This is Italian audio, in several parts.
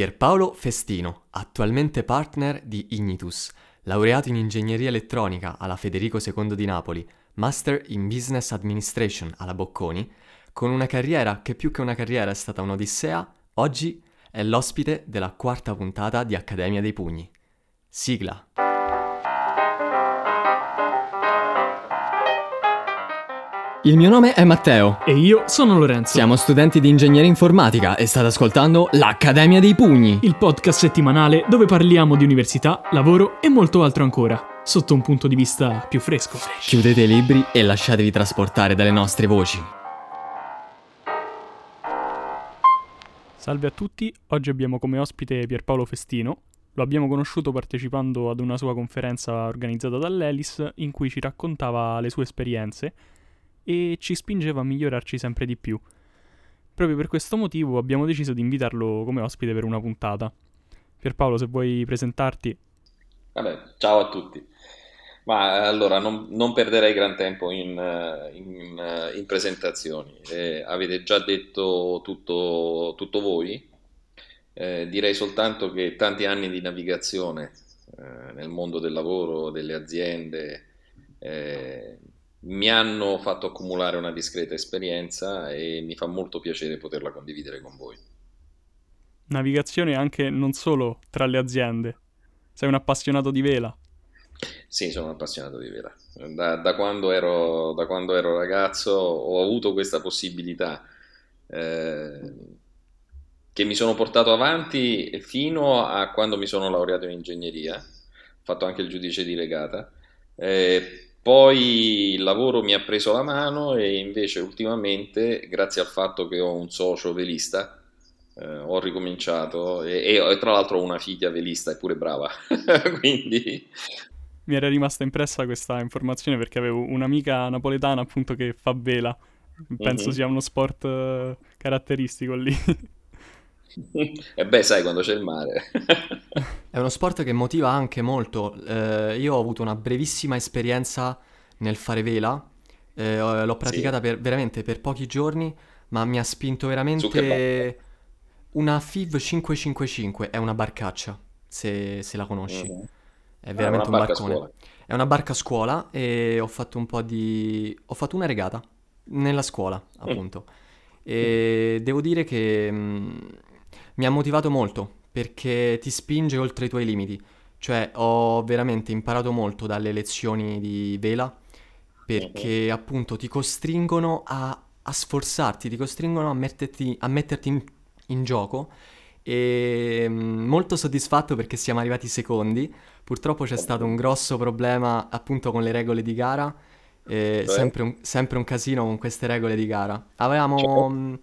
Pierpaolo Festino, attualmente partner di Ignitus, laureato in ingegneria elettronica alla Federico II di Napoli, master in business administration alla Bocconi, con una carriera che più che una carriera è stata un'odissea, oggi è l'ospite della quarta puntata di Accademia dei Pugni. Sigla. Il mio nome è Matteo. E io sono Lorenzo. Siamo studenti di ingegneria informatica e state ascoltando l'Accademia dei Pugni. Il podcast settimanale dove parliamo di università, lavoro e molto altro ancora, sotto un punto di vista più fresco. Chiudete i libri e lasciatevi trasportare dalle nostre voci. Salve a tutti, oggi abbiamo come ospite Pierpaolo Festino. Lo abbiamo conosciuto partecipando ad una sua conferenza organizzata dall'Elis in cui ci raccontava le sue esperienze e ci spingeva a migliorarci sempre di più. Proprio per questo motivo abbiamo deciso di invitarlo come ospite per una puntata. Pierpaolo, se vuoi presentarti. Vabbè, ciao a tutti. Ma allora non, non perderei gran tempo in, in, in presentazioni. Eh, avete già detto tutto, tutto voi. Eh, direi soltanto che tanti anni di navigazione eh, nel mondo del lavoro, delle aziende, eh, mi hanno fatto accumulare una discreta esperienza e mi fa molto piacere poterla condividere con voi. Navigazione anche non solo tra le aziende. Sei un appassionato di vela? Sì, sono un appassionato di vela. Da, da, quando, ero, da quando, ero, ragazzo ho avuto questa possibilità eh, che mi sono portato avanti fino a quando mi sono laureato in ingegneria. Ho fatto anche il giudice di legata. Eh, poi il lavoro mi ha preso la mano e invece ultimamente, grazie al fatto che ho un socio velista, eh, ho ricominciato e, e, tra l'altro ho una figlia velista, è pure brava, quindi... Mi era rimasta impressa questa informazione perché avevo un'amica napoletana appunto che fa vela, penso mm-hmm. sia uno sport uh, caratteristico lì. E beh, sai, quando c'è il mare. È uno sport che motiva anche molto. Eh, io ho avuto una brevissima esperienza nel fare vela. Eh, l'ho praticata sì. per, veramente per pochi giorni, ma mi ha spinto veramente... Una FIV 555 è una barcaccia, se, se la conosci. Uh-huh. È veramente ah, un barcone. Scuola. È una barca a scuola e ho fatto un po' di... ho fatto una regata nella scuola, mm. appunto. Mm. E devo dire che... Mh, mi ha motivato molto perché ti spinge oltre i tuoi limiti. Cioè, ho veramente imparato molto dalle lezioni di vela perché appunto ti costringono a, a, sforzarti, ti costringono a metterti, a metterti in, in, gioco. E mm, molto soddisfatto perché siamo arrivati secondi. Purtroppo c'è stato un grosso problema appunto con le regole di gara. Eh, sempre, un, sempre, un, casino con queste regole di gara. Avevamo. Mm,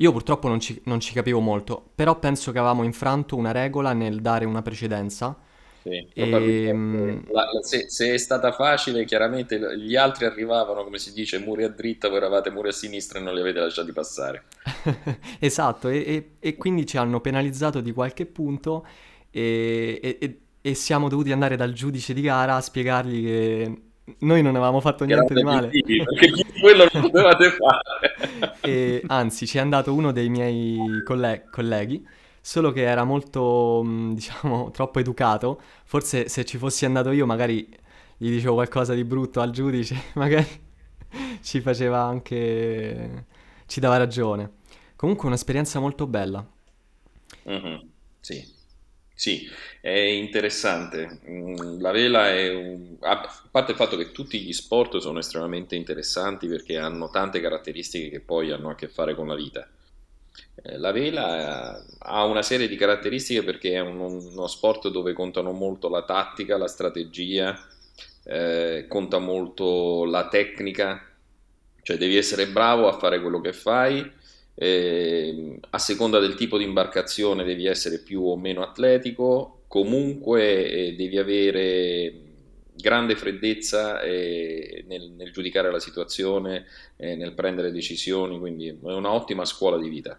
io purtroppo non ci, non ci, capivo molto, però penso che avevamo infranto una regola nel dare una precedenza. Sì, e, ehm, la, la, se, se, è stata facile, chiaramente gli altri arrivavano, come si dice, muri a dritta, voi eravate muri a sinistra e non li avete lasciati passare. esatto, e, e, e, quindi ci hanno penalizzato di qualche punto e, e siamo dovuti andare dal giudice di gara a spiegargli che noi non avevamo fatto niente di male. Perché quello non potevate fare. e, anzi, ci è andato uno dei miei colle- colleghi, solo che era molto, mm, diciamo, troppo educato. Forse se ci fossi andato io, magari gli dicevo qualcosa di brutto al giudice, magari ci faceva anche... ci dava ragione. Comunque un'esperienza molto bella. Mm-hmm. Sì. Sì, è interessante. Mm, la vela è un... a parte il fatto che tutti gli sport sono estremamente interessanti perché hanno tante caratteristiche che poi hanno a che fare con la vita. Eh, la vela ha una serie di caratteristiche perché è uno sport dove contano molto la tattica, la strategia, eh, conta molto la tecnica, cioè devi essere bravo a fare quello che fai eh, a seconda del tipo di imbarcazione devi essere più o meno atletico, comunque eh, devi avere grande freddezza eh, nel, nel, giudicare la situazione, eh, nel prendere decisioni, quindi è un'ottima scuola di vita.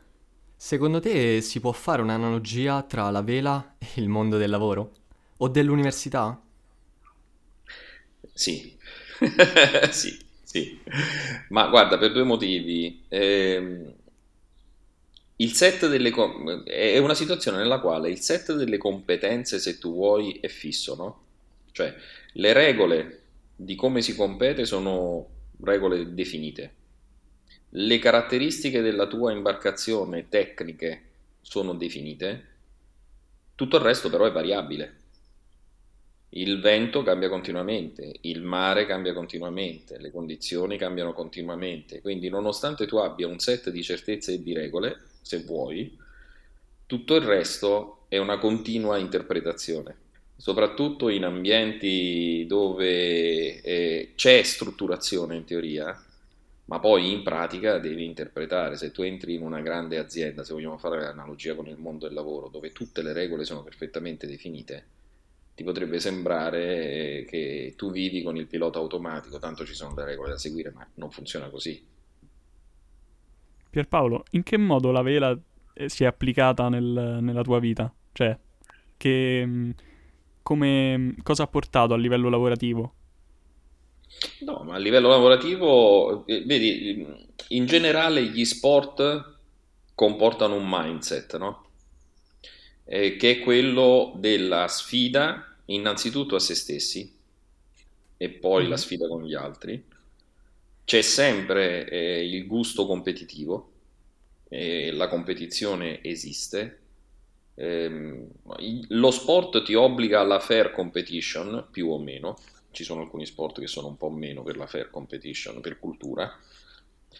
Secondo te si può fare un'analogia tra la vela e il mondo del lavoro? O dell'università? Sì, sì, sì. Ma guarda, per due motivi. Eh, com- è una situazione nella quale il set delle competenze, se tu vuoi, è fisso, no? Cioè, le regole di come si compete sono regole definite. Le caratteristiche della tua imbarcazione tecniche sono definite, tutto il resto però è variabile. Il vento cambia continuamente, il mare cambia continuamente, le condizioni cambiano continuamente, quindi nonostante tu abbia un set di certezze e di regole, se vuoi, tutto il resto è una continua interpretazione, soprattutto in ambienti dove eh, c'è strutturazione in teoria, ma poi in pratica devi interpretare. Se tu entri in una grande azienda, se vogliamo fare l'analogia con il mondo del lavoro, dove tutte le regole sono perfettamente definite, ti potrebbe sembrare che tu vivi con il pilota automatico, tanto ci sono le regole da seguire, ma non funziona così. Pierpaolo, in che modo la vela eh, si è applicata nel, nella tua vita? Cioè, che, mm, come, cosa ha portato a livello lavorativo? No, ma a livello lavorativo, eh, vedi, in generale gli sport comportano un mindset, no? Eh, che è quello della sfida innanzitutto a se stessi e poi mm. la sfida con gli altri. C'è sempre eh, il gusto competitivo, eh, la competizione esiste. Eh, lo sport ti obbliga alla fair competition, più o meno, ci sono alcuni sport che sono un po' meno per la fair competition, per cultura,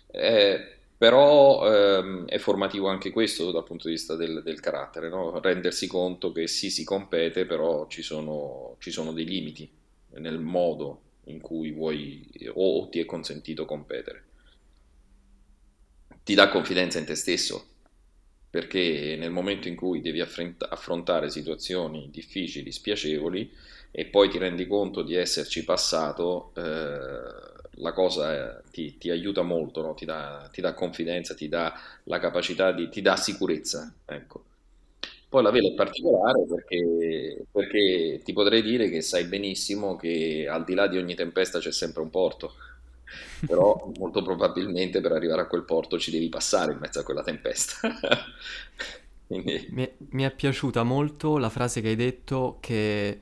eh, però ehm, è formativo anche questo dal punto di vista del, del carattere, no? rendersi conto che sì si compete, però ci sono, ci sono dei limiti nel modo in cui vuoi o ti è consentito competere. Ti dà confidenza in te stesso, perché nel momento in cui devi affrontare situazioni difficili, spiacevoli, e poi ti rendi conto di esserci passato, eh, la cosa ti, ti, aiuta molto, no? ti, dà, ti, dà, confidenza, ti dà la capacità di, ti dà sicurezza. Ecco. Poi la vela è particolare perché, perché ti potrei dire che sai benissimo che al di là di ogni tempesta c'è sempre un porto però molto probabilmente per arrivare a quel porto ci devi passare in mezzo a quella tempesta. Quindi... mi, mi, è piaciuta molto la frase che hai detto che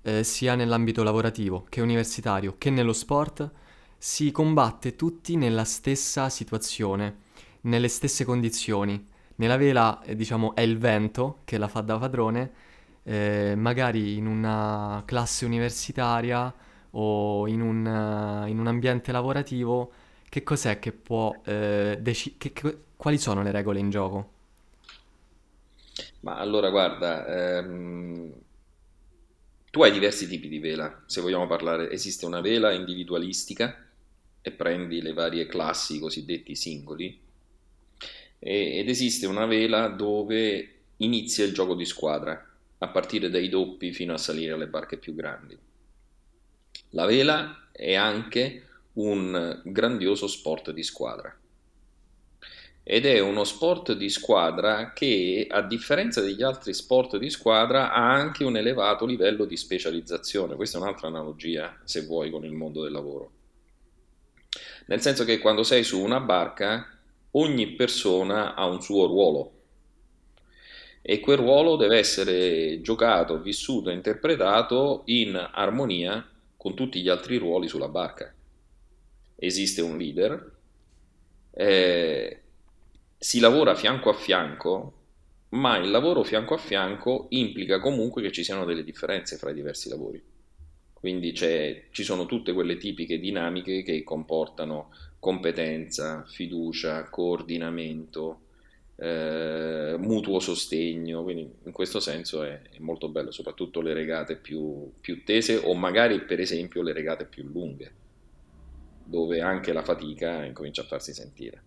eh, sia nell'ambito lavorativo che universitario che nello sport si combatte tutti nella stessa situazione, nelle stesse condizioni. Nella vela, eh, diciamo, è il vento che la fa da padrone, eh, magari in una classe universitaria o in un, uh, in un ambiente lavorativo, che cos'è che può eh, decidere? Quali sono le regole in gioco? Ma allora, guarda, ehm, tu hai diversi tipi di vela, se vogliamo parlare. Esiste una vela individualistica e prendi le varie classi, i cosiddetti singoli, e, ed esiste una vela dove inizia il gioco di squadra, a partire dai doppi fino a salire alle barche più grandi. La vela è anche un grandioso sport di squadra ed è uno sport di squadra che, a differenza degli altri sport di squadra, ha anche un elevato livello di specializzazione. Questa è un'altra analogia, se vuoi, con il mondo del lavoro. Nel senso che quando sei su una barca, ogni persona ha un suo ruolo e quel ruolo deve essere giocato, vissuto interpretato in armonia con tutti gli altri ruoli sulla barca. Esiste un leader, eh, si lavora fianco a fianco, ma il lavoro fianco a fianco implica comunque che ci siano delle differenze fra i diversi lavori. Quindi ci sono tutte quelle tipiche dinamiche che comportano competenza, fiducia, coordinamento, eh, mutuo sostegno, quindi in questo senso è, è molto bello, soprattutto le regate più, più, tese o magari per esempio le regate più lunghe, dove anche la fatica incomincia a farsi sentire.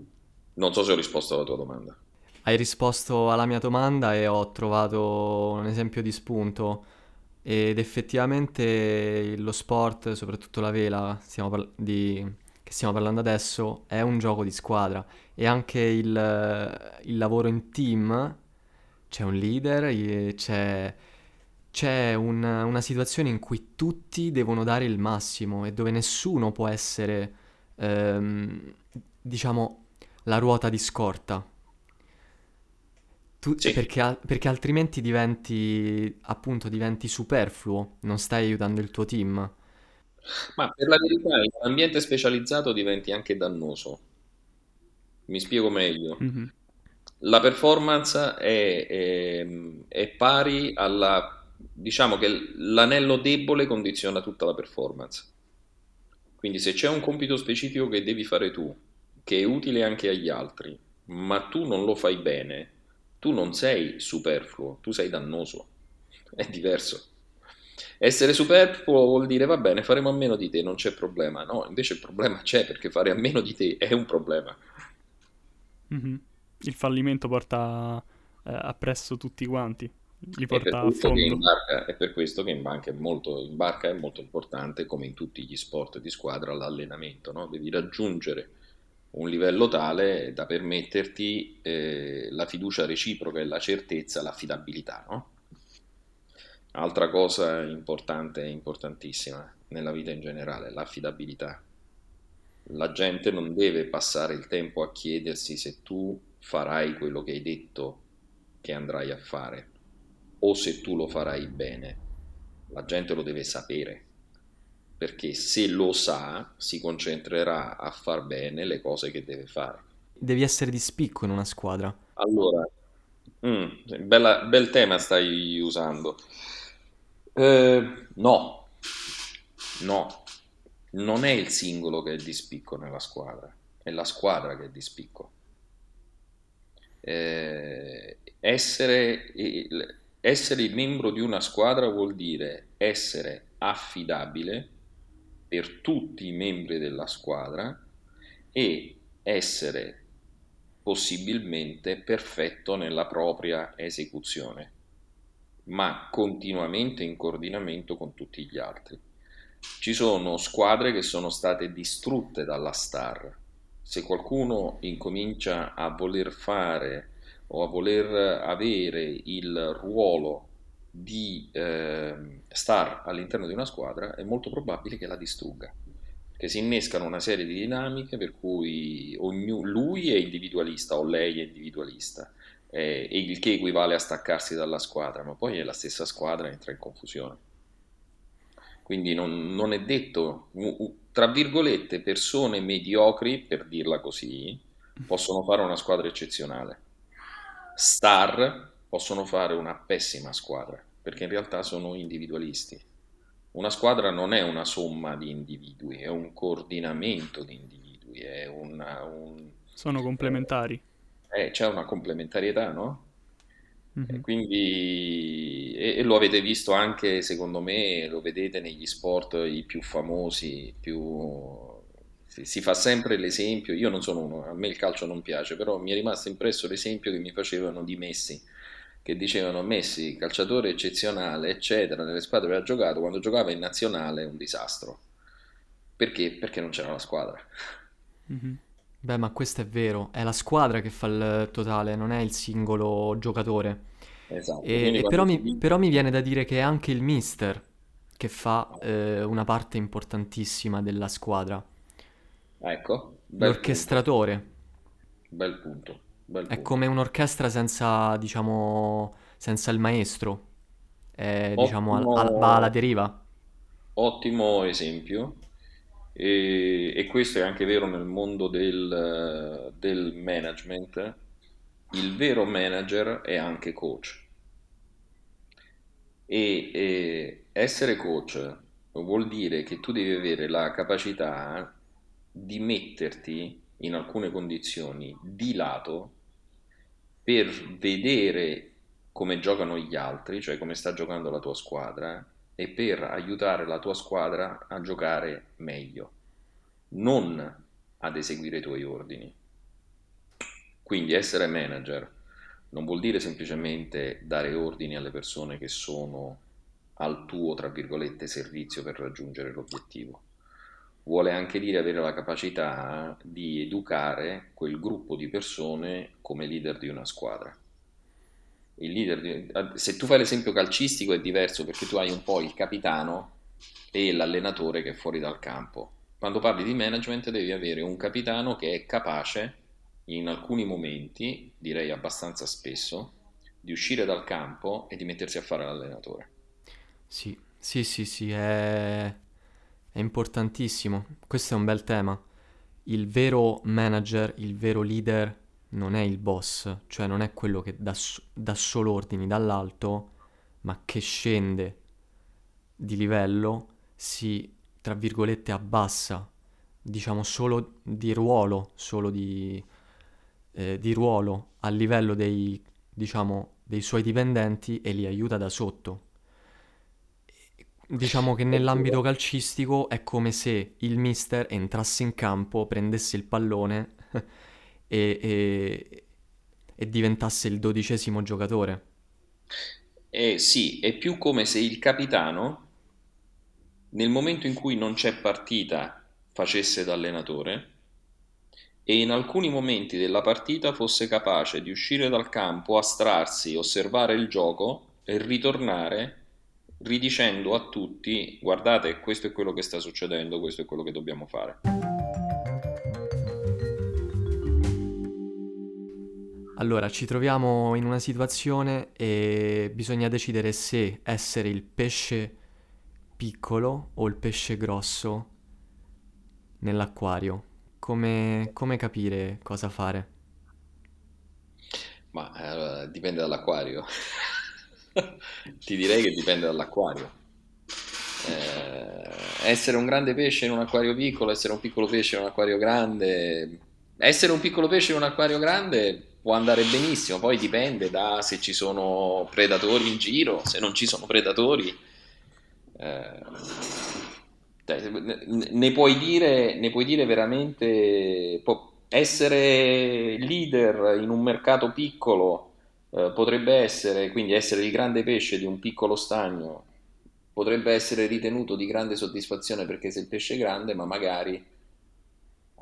Non so se ho risposto alla tua domanda. Hai risposto alla mia domanda e ho trovato un esempio di spunto ed effettivamente lo sport, soprattutto la vela, stiamo parla- di stiamo parlando adesso è un gioco di squadra e anche il, il lavoro in team, c'è un leader, c'è, c'è un, una situazione in cui tutti devono dare il massimo e dove nessuno può essere, ehm, diciamo, la ruota di scorta. Tu, Sì. perché, perché altrimenti diventi, appunto, diventi superfluo, non stai aiutando il tuo team. Ma per la verità, in un ambiente specializzato diventi anche dannoso. Mi spiego meglio. Mhm. La performance è, è- è pari alla, diciamo che l'anello debole condiziona tutta la performance. Quindi se c'è un compito specifico che devi fare tu, che è utile anche agli altri, ma tu non lo fai bene, tu non sei superfluo, tu sei dannoso. È diverso. Essere superfluo vuol dire va bene, faremo a meno di te, non c'è problema. No, invece il problema c'è perché fare a meno di te è un problema. Mhm. Il fallimento porta eh, appresso tutti quanti, li porta a fondo. barca, è per questo che in banca è molto, in barca è molto importante, come in tutti gli sport di squadra, l'allenamento, no? Devi raggiungere un livello tale da permetterti eh, la fiducia reciproca e la certezza, l'affidabilità, no? Altra cosa importante, importantissima nella vita in generale, l'affidabilità. La gente non deve passare il tempo a chiedersi se tu farai quello che hai detto che andrai a fare o se tu lo farai bene. La gente lo deve sapere, perché se lo sa si concentrerà a far bene le cose che deve fare. Devi essere di spicco in una squadra. Allora, mm, bella- bel tema stai usando. Eh, no, no, non è il singolo che è di spicco nella squadra, è la squadra che è di spicco. Eh, essere, il- essere il membro di una squadra vuol dire essere affidabile per tutti i membri della squadra e essere possibilmente perfetto nella propria esecuzione, ma continuamente in coordinamento con tutti gli altri. Ci sono squadre che sono state distrutte dalla star. Se qualcuno incomincia a voler fare o a voler avere il ruolo di eh, star all'interno di una squadra, è molto probabile che la distrugga. Che si innescano una serie di dinamiche per cui ognu- lui è individualista o lei è individualista, eh, il che equivale a staccarsi dalla squadra, ma poi è la stessa squadra entra in confusione. Quindi non, non è detto, tra virgolette, persone mediocri, per dirla così, possono fare una squadra eccezionale. Star possono fare una pessima squadra, perché in realtà sono individualisti. Una squadra non è una somma di individui, è un coordinamento di individui, una- un, Sono complementari. Eh, c'è una complementarietà, no? E Mhm. quindi, e, e lo avete visto anche, secondo me, lo vedete negli sport i più famosi, più, si, si fa sempre l'esempio, io non sono uno, a me il calcio non piace, però mi è rimasto impresso l'esempio che mi facevano di Messi, che dicevano Messi, calciatore eccezionale, eccetera, nelle squadre che ha giocato, quando giocava in nazionale è un disastro. Perché? Perché non c'era la squadra. Mhm. Beh, ma questo è vero, è la squadra che fa il totale, non è il singolo giocatore. Esatto, E, e però, mi, però mi viene da dire che è anche il mister che fa eh, una parte importantissima della squadra, Ecco, bel punto, l'orchestratore. bel punto, bel È punto. come un'orchestra senza, diciamo, senza il maestro, è, diciamo, al- va alla Ottimo, deriva. ottimo esempio. E, e questo è anche vero nel mondo del, del management. Il vero manager è anche coach. E, e essere coach vuol dire che tu devi avere la capacità di metterti in alcune condizioni di lato per vedere come giocano gli altri, cioè come sta giocando la tua squadra, e per aiutare la tua squadra a giocare meglio, non ad eseguire i tuoi ordini. Quindi essere manager non vuol dire semplicemente dare ordini alle persone che sono al tuo, tra virgolette, servizio per raggiungere l'obiettivo. Vuole anche dire avere la capacità di educare quel gruppo di persone come leader di una squadra. Il leader se tu fai l'esempio calcistico è diverso perché tu hai un po' il capitano e l'allenatore che è fuori dal campo. Quando parli di management devi avere un capitano che è capace in alcuni momenti, direi abbastanza spesso, di uscire dal campo e di mettersi a fare l'allenatore. Sì, sì, sì, sì, è, è importantissimo. Questo è un bel tema. Il vero manager, il vero leader non è il boss, cioè non è quello che dà, dà solo ordini dall'alto, ma che scende di livello, si, tra virgolette, abbassa, diciamo solo di ruolo, solo di, eh, di ruolo a livello dei, diciamo, dei suoi dipendenti e li aiuta da sotto. Diciamo che nell'ambito calcistico è come se il mister entrasse in campo, prendesse il pallone e, e, e diventasse il dodicesimo giocatore. Eh sì, è più come se il capitano, nel momento in cui non c'è partita, facesse da allenatore e in alcuni momenti della partita fosse capace di uscire dal campo, astrarsi, osservare il gioco e ritornare ridicendo a tutti guardate questo è quello che sta succedendo, questo è quello che dobbiamo fare. Allora, ci troviamo in una situazione e bisogna decidere se essere il pesce piccolo o il pesce grosso nell'acquario come, come capire cosa fare? Ma eh, dipende dall'acquario. Ti direi che dipende dall'acquario. Eh, essere un grande pesce in un acquario piccolo, essere un piccolo pesce in un acquario grande. Essere un piccolo pesce in un acquario grande può andare benissimo, poi dipende da se ci sono predatori in giro, se non ci sono predatori. Eh, ne puoi dire, ne puoi dire veramente, essere leader in un mercato piccolo eh, potrebbe essere, quindi essere il grande pesce di un piccolo stagno, potrebbe essere ritenuto di grande soddisfazione perché sei il pesce grande, ma magari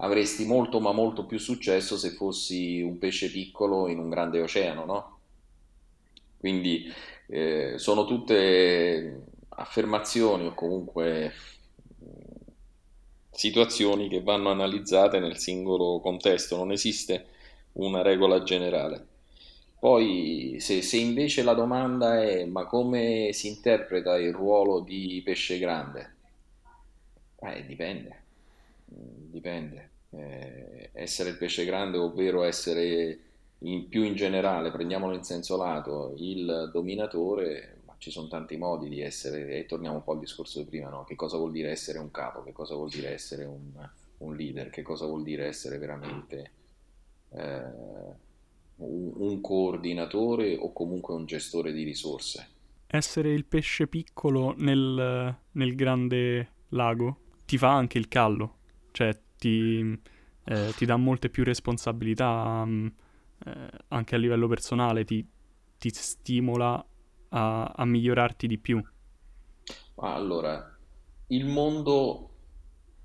avresti molto ma molto più successo se fossi un pesce piccolo in un grande oceano, no? Quindi eh, sono tutte affermazioni o comunque situazioni che vanno analizzate nel singolo contesto, non esiste una regola generale. Poi se, se, invece la domanda è ma come si interpreta il ruolo di pesce grande? Eh, dipende, dipende. Eh, essere il pesce grande, ovvero essere in, più in generale, prendiamolo in senso lato, il dominatore, ci sono tanti modi di essere, e torniamo un po' al discorso di prima, no? che cosa vuol dire essere un capo, che cosa vuol dire essere un, un leader, che cosa vuol dire essere veramente eh, un, un coordinatore o comunque un gestore di risorse. Essere il pesce piccolo nel, nel grande lago ti fa anche il callo, cioè ti, eh, ti dà molte più responsabilità um, eh, anche a livello personale, ti, ti stimola a, a migliorarti di più? Allora, il mondo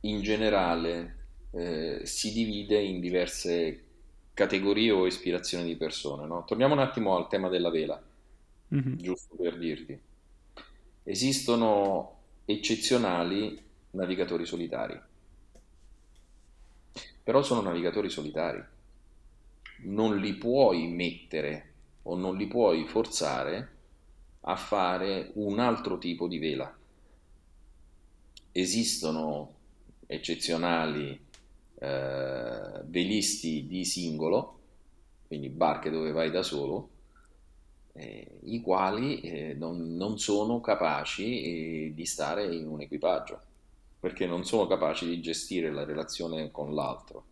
in generale eh, si divide in diverse categorie o ispirazioni di persone. No? Torniamo un attimo al tema della vela, mm-hmm. giusto per dirti. Esistono eccezionali navigatori solitari, però sono navigatori solitari. Non li puoi mettere o non li puoi forzare a fare un altro tipo di vela. Esistono eccezionali eh, velisti di singolo, quindi barche dove vai da solo, eh, i quali eh, non, non, sono capaci eh, di stare in un equipaggio, perché non sono capaci di gestire la relazione con l'altro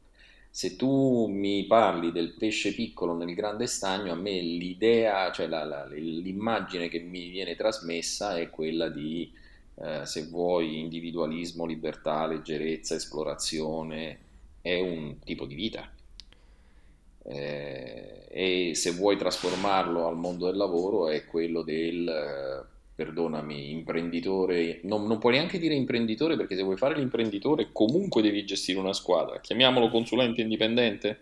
se tu mi parli del pesce piccolo nel grande stagno, a me l'idea, cioè la, la, l'immagine che mi viene trasmessa è quella di, eh, se vuoi, individualismo, libertà, leggerezza, esplorazione, è un tipo di vita. Eh, e se vuoi trasformarlo al mondo del lavoro è quello del eh, perdonami, imprenditore, non, non, puoi neanche dire imprenditore perché se vuoi fare l'imprenditore comunque devi gestire una squadra, chiamiamolo consulente indipendente,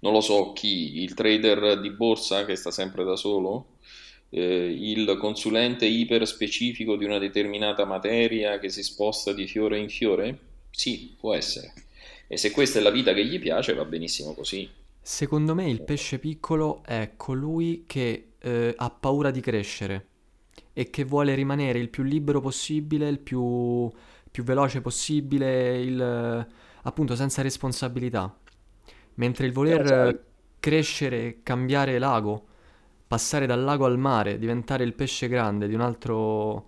non lo so chi, il trader di borsa che sta sempre da solo, eh, il consulente iper specifico di una determinata materia che si sposta di fiore in fiore? Sì, può essere. E se questa è la vita che gli piace va benissimo così. Secondo me il pesce piccolo è colui che eh, ha paura di crescere e che vuole rimanere il più libero possibile, il più, più veloce possibile, il, appunto senza responsabilità. Mentre il voler crescere, cambiare lago, passare dal lago al mare, diventare il pesce grande di un altro,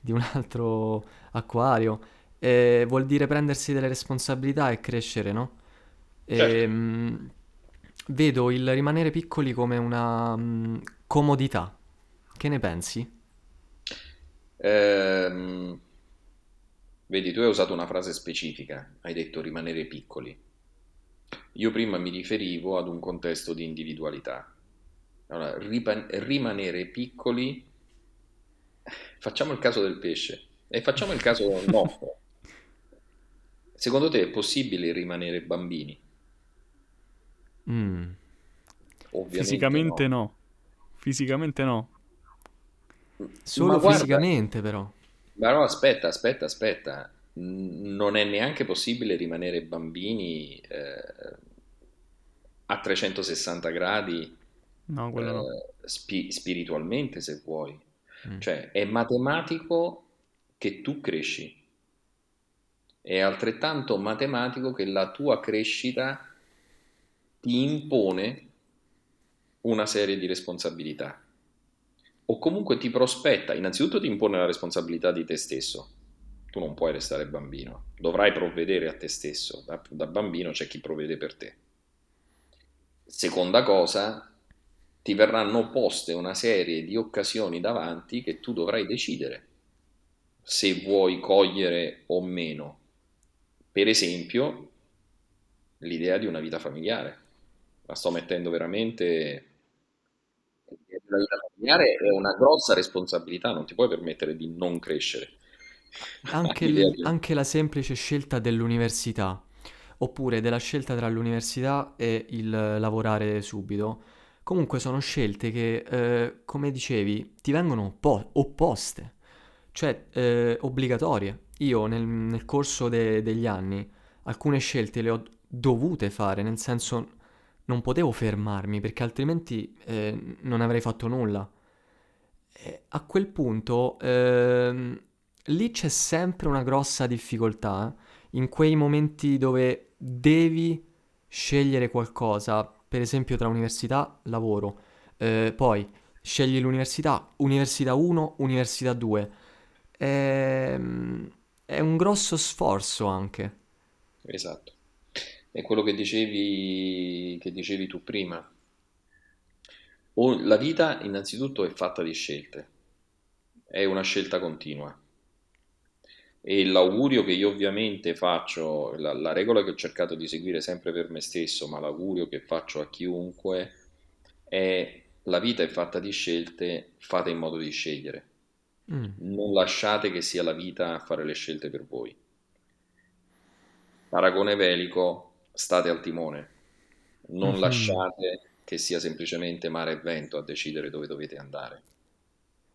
di un altro acquario, eh, vuol dire prendersi delle responsabilità e crescere, no? Certo. E, mm, vedo il rimanere piccoli come una mm, comodità. Che ne pensi? Ehm, vedi, tu hai usato una frase specifica, hai detto rimanere piccoli. Io prima mi riferivo ad un contesto di individualità. Allora, ripa- rimanere piccoli, facciamo il caso del pesce e facciamo il caso nostro. Secondo te è possibile rimanere bambini? Mm. Ovviamente Fisicamente no. no. Fisicamente no. Solo guarda, fisicamente, però. ma no, aspetta, aspetta, aspetta. Non è neanche possibile rimanere bambini eh, a 360 gradi No, quello no. eh, spi- spiritualmente, se vuoi. Mm. Cioè, è matematico che tu cresci, è altrettanto matematico che la tua crescita ti impone una serie di responsabilità. O comunque ti prospetta, innanzitutto ti impone la responsabilità di te stesso. Tu non puoi restare bambino, dovrai provvedere a te stesso. Da, da bambino c'è chi provvede per te. Seconda cosa, ti verranno poste una serie di occasioni davanti che tu dovrai decidere se vuoi cogliere o meno. Per esempio, l'idea di una vita familiare. La sto mettendo veramente... Una vita familiare è una grossa responsabilità, non ti puoi permettere di non crescere. Anche, di... anche la semplice scelta dell'università, oppure della scelta tra l'università e il lavorare subito, comunque sono scelte che, eh, come dicevi, ti vengono oppo- opposte, cioè eh, obbligatorie. Io nel, nel corso de- degli anni alcune scelte le ho dovute fare, nel senso non potevo fermarmi perché altrimenti eh, non avrei fatto nulla. E a quel punto, ehm, lì c'è sempre una grossa difficoltà, eh, in quei momenti dove devi scegliere qualcosa, per esempio tra università, lavoro, eh, poi scegli l'università, università 1, università 2. Ehm, È, un grosso sforzo anche. Esatto. È quello che dicevi, che dicevi tu prima. O- la vita innanzitutto è fatta di scelte, è una scelta continua. E l'augurio che io ovviamente faccio, la, la regola che ho cercato di seguire sempre per me stesso, ma l'augurio che faccio a chiunque è la vita è fatta di scelte, fate in modo di scegliere. Mm, Non lasciate che sia la vita a fare le scelte per voi. Paragone velico, state al timone, non mhm. lasciate che sia semplicemente mare e vento a decidere dove dovete andare.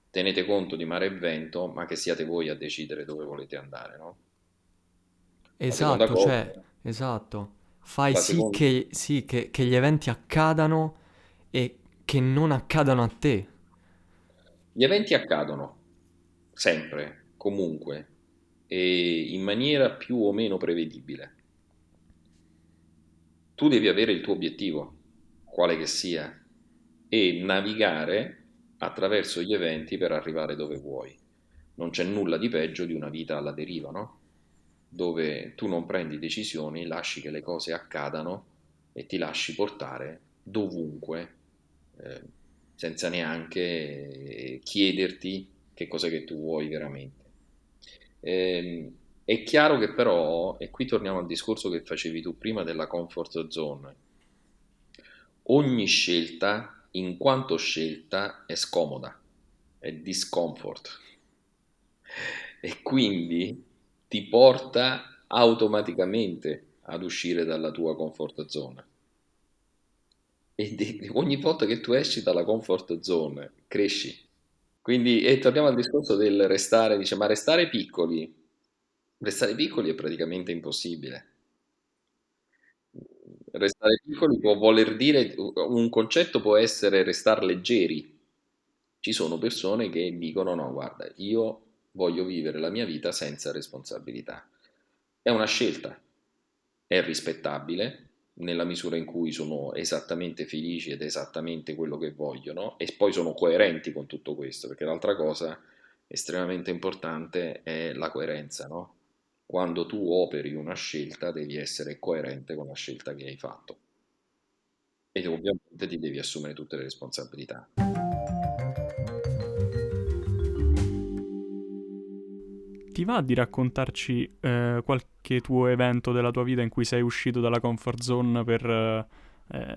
Tenete conto di mare e vento, ma che siate voi a decidere dove volete andare, no? Esatto, cioè, esatto. Fai sì che, sì, che, che gli eventi accadano e che non accadano a te. gli eventi accadono sempre, comunque, e in maniera più o meno prevedibile. Tu devi avere il tuo obiettivo, quale che sia, e navigare attraverso gli eventi per arrivare dove vuoi. Non c'è nulla di peggio di una vita alla deriva, no? Dove tu non prendi decisioni, lasci che le cose accadano e ti lasci portare dovunque, eh, senza neanche chiederti che cos'è che tu vuoi veramente. Ehm, è chiaro che però, e qui torniamo al discorso che facevi tu prima della comfort zone, ogni scelta, in quanto scelta, è scomoda, è discomfort e quindi ti porta automaticamente ad uscire dalla tua comfort zone. E ogni volta che tu esci dalla comfort zone, cresci. Quindi, e torniamo al discorso del restare, dice, ma restare piccoli, restare piccoli è praticamente impossibile. Restare piccoli può voler dire, un concetto può essere restare leggeri. Ci sono persone che dicono no, guarda, io voglio vivere la mia vita senza responsabilità. È una scelta, è rispettabile nella misura in cui sono esattamente felici ed esattamente quello che vogliono e poi sono coerenti con tutto questo, perché l'altra cosa estremamente importante è la coerenza, no? Quando tu operi una scelta devi essere coerente con la scelta che hai fatto e ovviamente ti devi assumere tutte le responsabilità. Ti va di raccontarci eh, qualche tuo evento della tua vita in cui sei uscito dalla comfort zone per eh,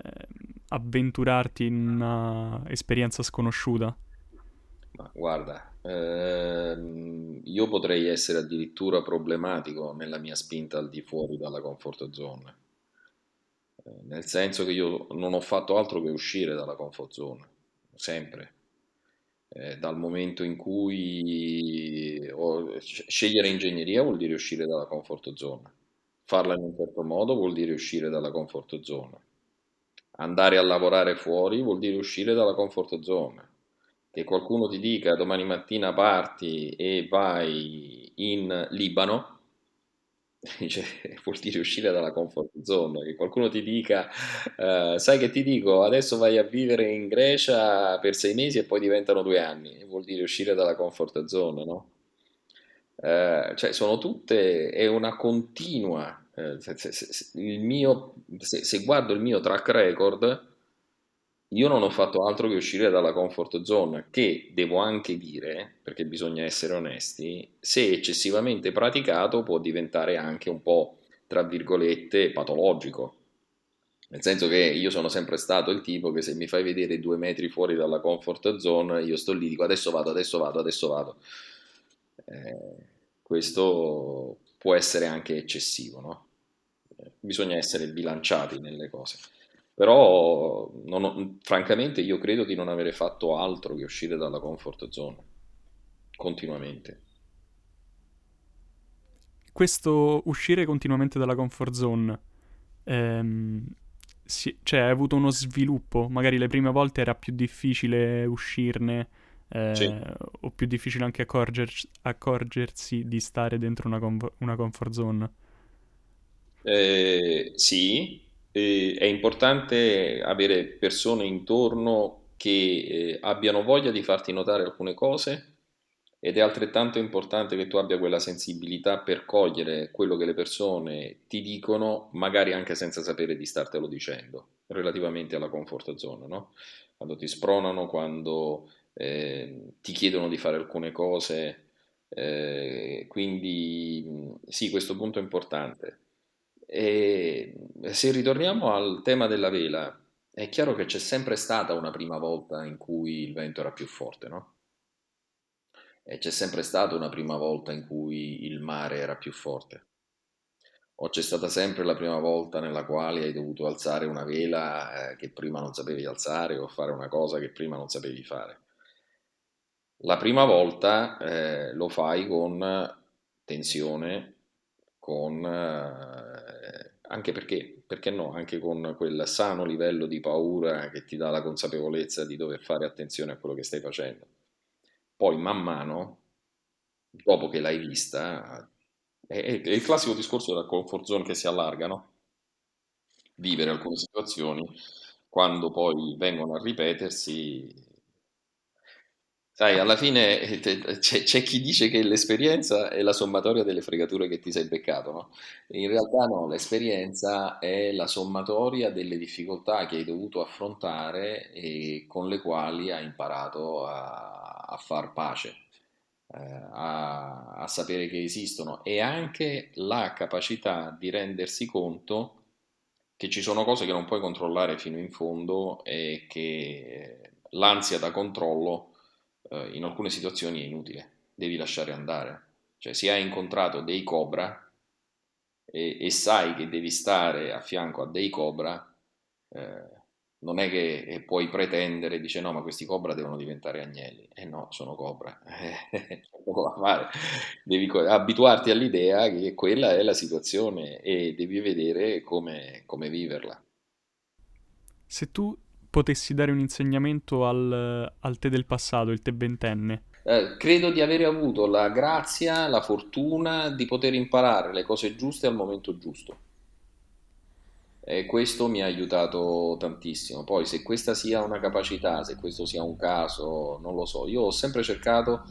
avventurarti in una esperienza sconosciuta? Ma guarda, ehm, io potrei essere addirittura problematico nella mia spinta al di fuori dalla comfort zone, Eh, nel senso che io non ho fatto altro che uscire dalla comfort zone, sempre. Eh, dal momento in cui scegliere ingegneria vuol dire uscire dalla comfort zone, farla in un certo modo vuol dire uscire dalla comfort zone. Andare a lavorare fuori vuol dire uscire dalla comfort zone. Che qualcuno ti dica domani mattina parti e vai in Libano, dice, vuol dire uscire dalla comfort zone. Che qualcuno ti dica, eh, sai che ti dico, adesso vai a vivere in Grecia per sei mesi e poi diventano due anni, vuol dire uscire dalla comfort zone, no? Eh, cioè sono tutte, è una continua, eh, se, se- se- mio, se guardo il mio track record, io non ho fatto altro che uscire dalla comfort zone, che devo anche dire, perché bisogna essere onesti, se eccessivamente praticato può diventare anche un po', tra virgolette, patologico. Nel senso che io sono sempre stato il tipo che se mi fai vedere due metri fuori dalla comfort zone, io sto lì, dico adesso vado, adesso vado, adesso vado. Eh, questo può essere anche eccessivo, no? Eh, Bisogna essere bilanciati nelle cose. Però, non ho- francamente, io credo di non avere fatto altro che uscire dalla comfort zone, continuamente. Questo uscire continuamente dalla comfort zone, ehm, sì, cioè hai avuto uno sviluppo, magari le prime volte era più difficile uscirne, Sì. eh, o più difficile anche accorgerci- accorgersi di stare dentro una, conf- una comfort zone. Eh, sì, eh, è importante avere persone intorno che eh, abbiano voglia di farti notare alcune cose ed è altrettanto importante che tu abbia quella sensibilità per cogliere quello che le persone ti dicono, magari anche senza sapere di startelo dicendo, relativamente alla comfort zone, no? Quando ti spronano, quando eh, ti chiedono di fare alcune cose, eh, quindi sì, questo punto è importante. E se ritorniamo al tema della vela, è chiaro che c'è sempre stata una prima volta in cui il vento era più forte, no? E c'è sempre stata una prima volta in cui il mare era più forte. O c'è stata sempre la prima volta nella quale hai dovuto alzare una vela, eh, che prima non sapevi alzare o fare una cosa che prima non sapevi fare. La prima volta eh, lo fai con tensione, con, eh, anche perché, perché no, anche con quel sano livello di paura che ti dà la consapevolezza di dover fare attenzione a quello che stai facendo. Poi man mano, dopo che l'hai vista, è, è- il classico discorso della comfort zone che si allarga, no? Vivere alcune situazioni, quando poi vengono a ripetersi, Sai, alla fine eh, te- c'è c'è chi dice che l'esperienza è la sommatoria delle fregature che ti sei beccato, no? In realtà no, l'esperienza è la sommatoria delle difficoltà che hai dovuto affrontare e con le quali hai imparato a, a far pace, eh, a, a sapere che esistono e anche la capacità di rendersi conto che ci sono cose che non puoi controllare fino in fondo e che eh, l'ansia da controllo eh, in alcune situazioni è inutile, devi lasciare andare. Cioè, se hai incontrato dei cobra e, e sai che devi stare a fianco a dei cobra, eh, non è che eh, puoi pretendere, dice no, ma questi cobra devono diventare agnelli. Eh no, sono cobra. Devi abituarti all'idea che quella è la situazione e devi vedere come, come viverla. Se tu potessi dare un insegnamento al, al te del passato, il te ventenne, Eh, credo di avere avuto la grazia, la fortuna di poter imparare le cose giuste al momento giusto. E questo mi ha aiutato tantissimo. Poi, se questa sia una capacità, se questo sia un caso, non lo so. Io ho sempre cercato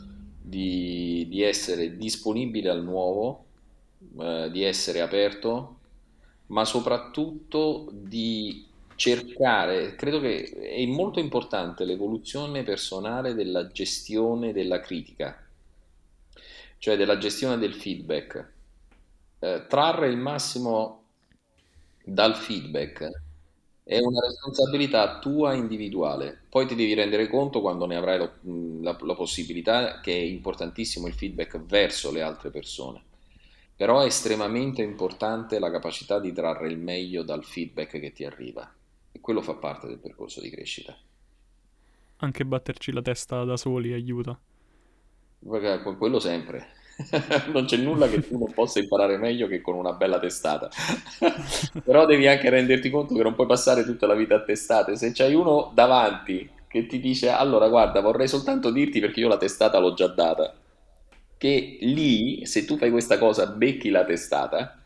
di, di essere disponibile al nuovo, eh, di essere aperto, ma soprattutto di cercare, credo che è molto importante l'evoluzione personale della gestione della critica, cioè della gestione del feedback. Eh, trarre il massimo dal feedback è una responsabilità tua individuale. Poi ti devi rendere conto quando ne avrai lo- la, la possibilità che è importantissimo il feedback verso le altre persone. Però è estremamente importante la capacità di trarre il meglio dal feedback che ti arriva. E quello fa parte del percorso di crescita. anche batterci la testa da soli aiuta. Perché con quello sempre. Non c'è nulla che tu non possa imparare meglio che con una bella testata. Però devi anche renderti conto che non puoi passare tutta la vita a testate. Se c'hai uno davanti che ti dice, allora guarda, vorrei soltanto dirti perché io la testata l'ho già data, che lì, se tu fai questa cosa, becchi la testata,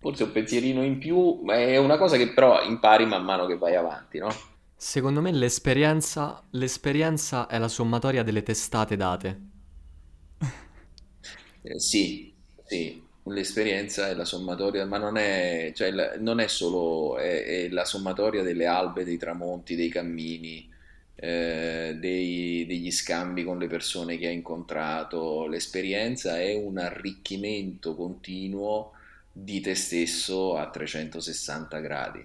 forse un pensierino in più, ma è una cosa che però impari man mano che vai avanti, no? Secondo me l'esperienza, l'esperienza è la sommatoria delle testate date. Eh, sì, sì, l'esperienza è la sommatoria, ma non è, cioè, la- non è solo, è, è la sommatoria delle albe, dei tramonti, dei cammini, eh, dei- degli scambi con le persone che hai incontrato. L'esperienza è un arricchimento continuo di te stesso a 360 gradi.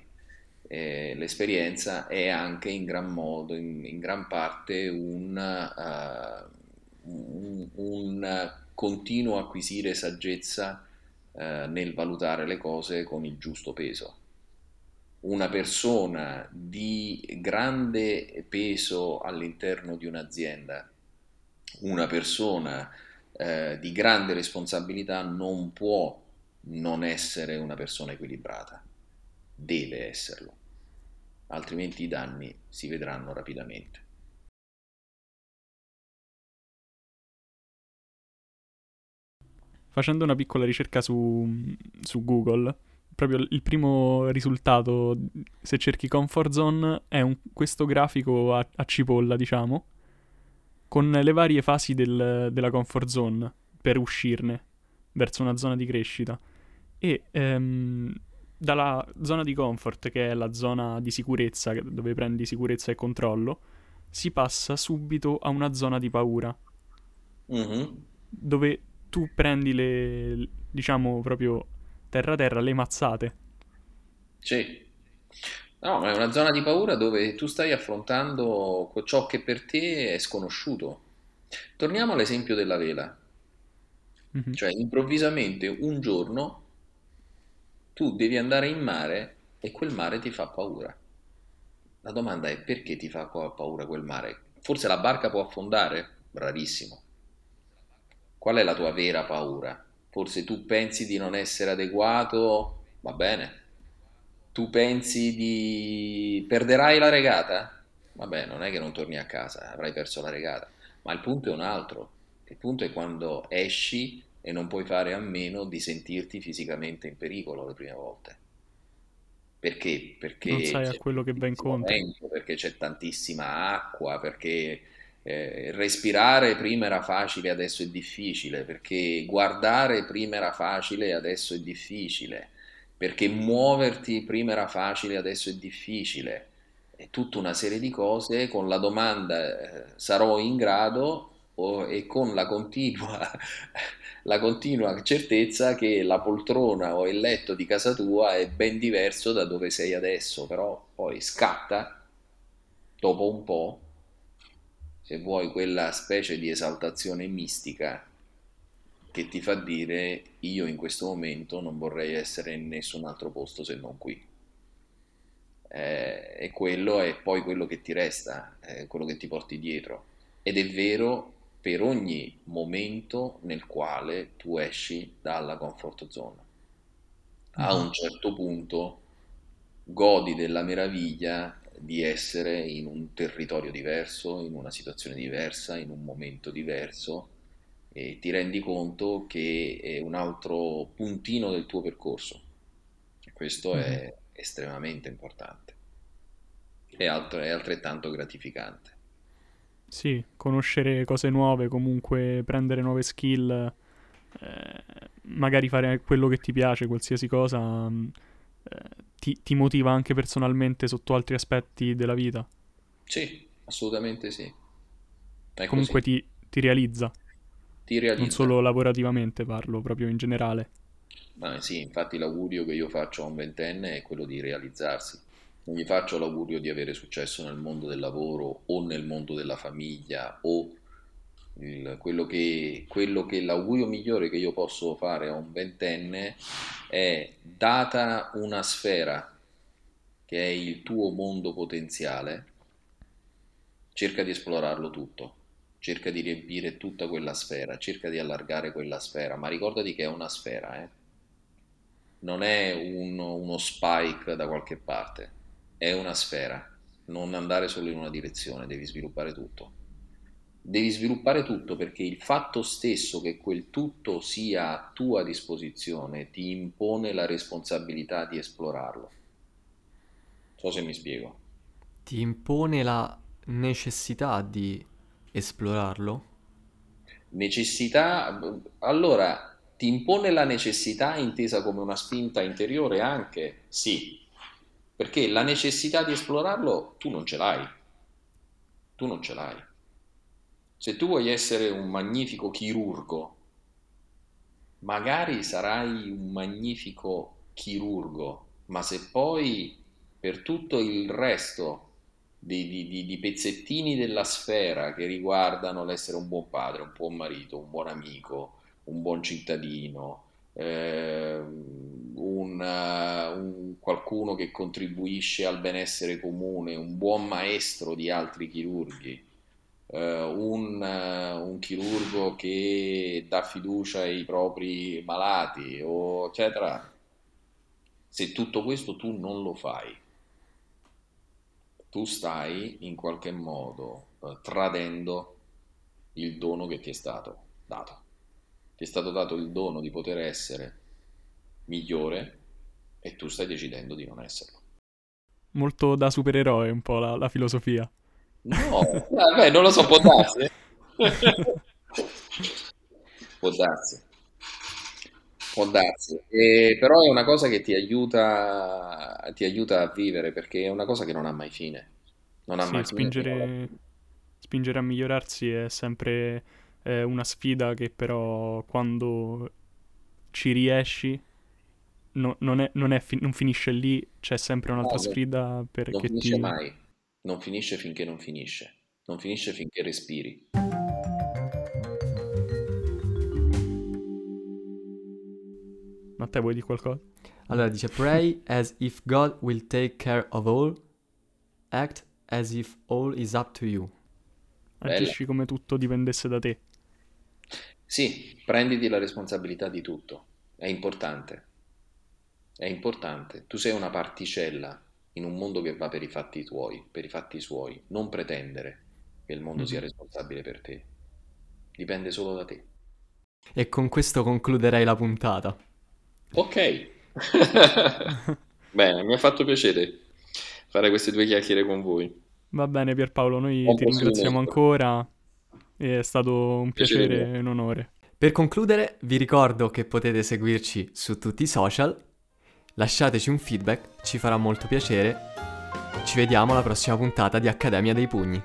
Eh, l'esperienza è anche in gran modo, in, in gran parte un, eh, un, un continuo acquisire saggezza eh, nel valutare le cose con il giusto peso. Una persona di grande peso all'interno di un'azienda, una persona eh, di grande responsabilità non può non essere una persona equilibrata, deve esserlo, altrimenti i danni si vedranno rapidamente. Facendo una piccola ricerca su, su Google, proprio il primo risultato, se cerchi comfort zone, è un- questo grafico a, a cipolla, diciamo, con le varie fasi del- della comfort zone per uscirne verso una zona di crescita. E ehm, dalla zona di comfort, che è la zona di sicurezza, dove prendi sicurezza e controllo, si passa subito a una zona di paura, Mhm. dove tu prendi le, diciamo proprio terra terra, le mazzate. Sì. No, ma è una zona di paura dove tu stai affrontando ciò che per te è sconosciuto. Torniamo all'esempio della vela, Mhm. cioè improvvisamente un giorno tu devi andare in mare e quel mare ti fa paura. La domanda è perché ti fa pa- paura quel mare? Forse la barca può affondare? Rarissimo. Qual è la tua vera paura? Forse tu pensi di non essere adeguato? Va bene. Tu pensi di... perderai la regata? Vabbè, non è che non torni a casa, avrai perso la regata. Ma il punto è un altro. Il punto è quando esci e non puoi fare a meno di sentirti fisicamente in pericolo le prime volte. Perché? Non Perché sai a quello che va incontro. vento, perché c'è tantissima acqua, perché eh, respirare prima era facile, adesso è difficile, perché guardare prima era facile, adesso è difficile, perché muoverti prima era facile, adesso è difficile. È tutta una serie di cose con la domanda eh, sarò in grado o- e con la continua, la continua certezza che la poltrona o il letto di casa tua è ben diverso da dove sei adesso, però poi scatta dopo un po', se vuoi, quella specie di esaltazione mistica che ti fa dire io in questo momento non vorrei essere in nessun altro posto se non qui. Eh, e quello è poi quello che ti resta, è quello che ti porti dietro. Ed è vero per ogni momento nel quale tu esci dalla comfort zone. A Mhm. un certo punto godi della meraviglia di essere in un territorio diverso, in una situazione diversa, in un momento diverso e ti rendi conto che è un altro puntino del tuo percorso. Questo mm-hmm. è estremamente importante e altro, è altrettanto gratificante. Sì, conoscere cose nuove, comunque prendere nuove skill, eh, magari fare quello che ti piace, qualsiasi cosa, eh, ti, ti, motiva anche personalmente sotto altri aspetti della vita. Sì, assolutamente sì. È comunque ti, ti, realizza. Ti realizza. Non solo lavorativamente parlo, proprio in generale. Ma sì, infatti l'augurio che io faccio a un ventenne è quello di realizzarsi non gli faccio l'augurio di avere successo nel mondo del lavoro o nel mondo della famiglia o il, quello, che, quello che l'augurio migliore che io posso fare a un ventenne è data una sfera che è il tuo mondo potenziale, cerca di esplorarlo tutto, cerca di riempire tutta quella sfera, cerca di allargare quella sfera, ma ricordati che è una sfera, eh? non è un, uno spike da qualche parte, è una sfera, non andare solo in una direzione, devi sviluppare tutto. Devi sviluppare tutto perché il fatto stesso che quel tutto sia a tua disposizione ti impone la responsabilità di esplorarlo. So se mi spiego. Ti impone la necessità di esplorarlo? Necessità, allora, ti impone la necessità intesa come una spinta interiore anche? Sì, perché la necessità di esplorarlo tu non ce l'hai. Tu non ce l'hai. Se tu vuoi essere un magnifico chirurgo, magari sarai un magnifico chirurgo, ma se poi per tutto il resto di, di, di, pezzettini della sfera che riguardano l'essere un buon padre, un buon marito, un buon amico, un buon cittadino, eh, un, uh, un, qualcuno che contribuisce al benessere comune, un buon maestro di altri chirurghi, uh, un, uh, un, chirurgo che dà fiducia ai propri malati, o, eccetera. Se tutto questo tu non lo fai, tu stai in qualche modo tradendo il dono che ti è stato dato ti è stato dato il dono di poter essere migliore e tu stai decidendo di non esserlo. Molto da supereroe un po' la, la filosofia. No, vabbè, non lo so, può darsi. può darsi. Può darsi. E, però è una cosa che ti aiuta, ti aiuta a vivere perché è una cosa che non ha mai fine. Non ha sì, mai spingere, fine. Spingere a migliorarsi è sempre è una sfida che però quando ci riesci no, non, è, non, è fi- non, finisce lì, c'è sempre un'altra no, sfida perché non finisce ti... mai, non finisce finché non finisce, non finisce finché respiri. Matteo vuoi dire qualcosa? Allora dice pray as if God will take care of all, act as if all is up to you. Agisci come tutto dipendesse da te. Sì, prenditi la responsabilità di tutto, è importante, è importante. Tu sei una particella in un mondo che va per i fatti tuoi, per i fatti suoi, non pretendere che il mondo mm. sia responsabile per te, dipende solo da te. E con questo concluderei la puntata. Ok, bene, mi ha fatto piacere fare queste due chiacchiere con voi. Va bene Pierpaolo, noi Buon ti ringraziamo ancora è stato un piacere e un onore. Per concludere, vi ricordo che potete seguirci su tutti i social. Lasciateci un feedback, ci farà molto piacere. Ci vediamo alla prossima puntata di Accademia dei Pugni.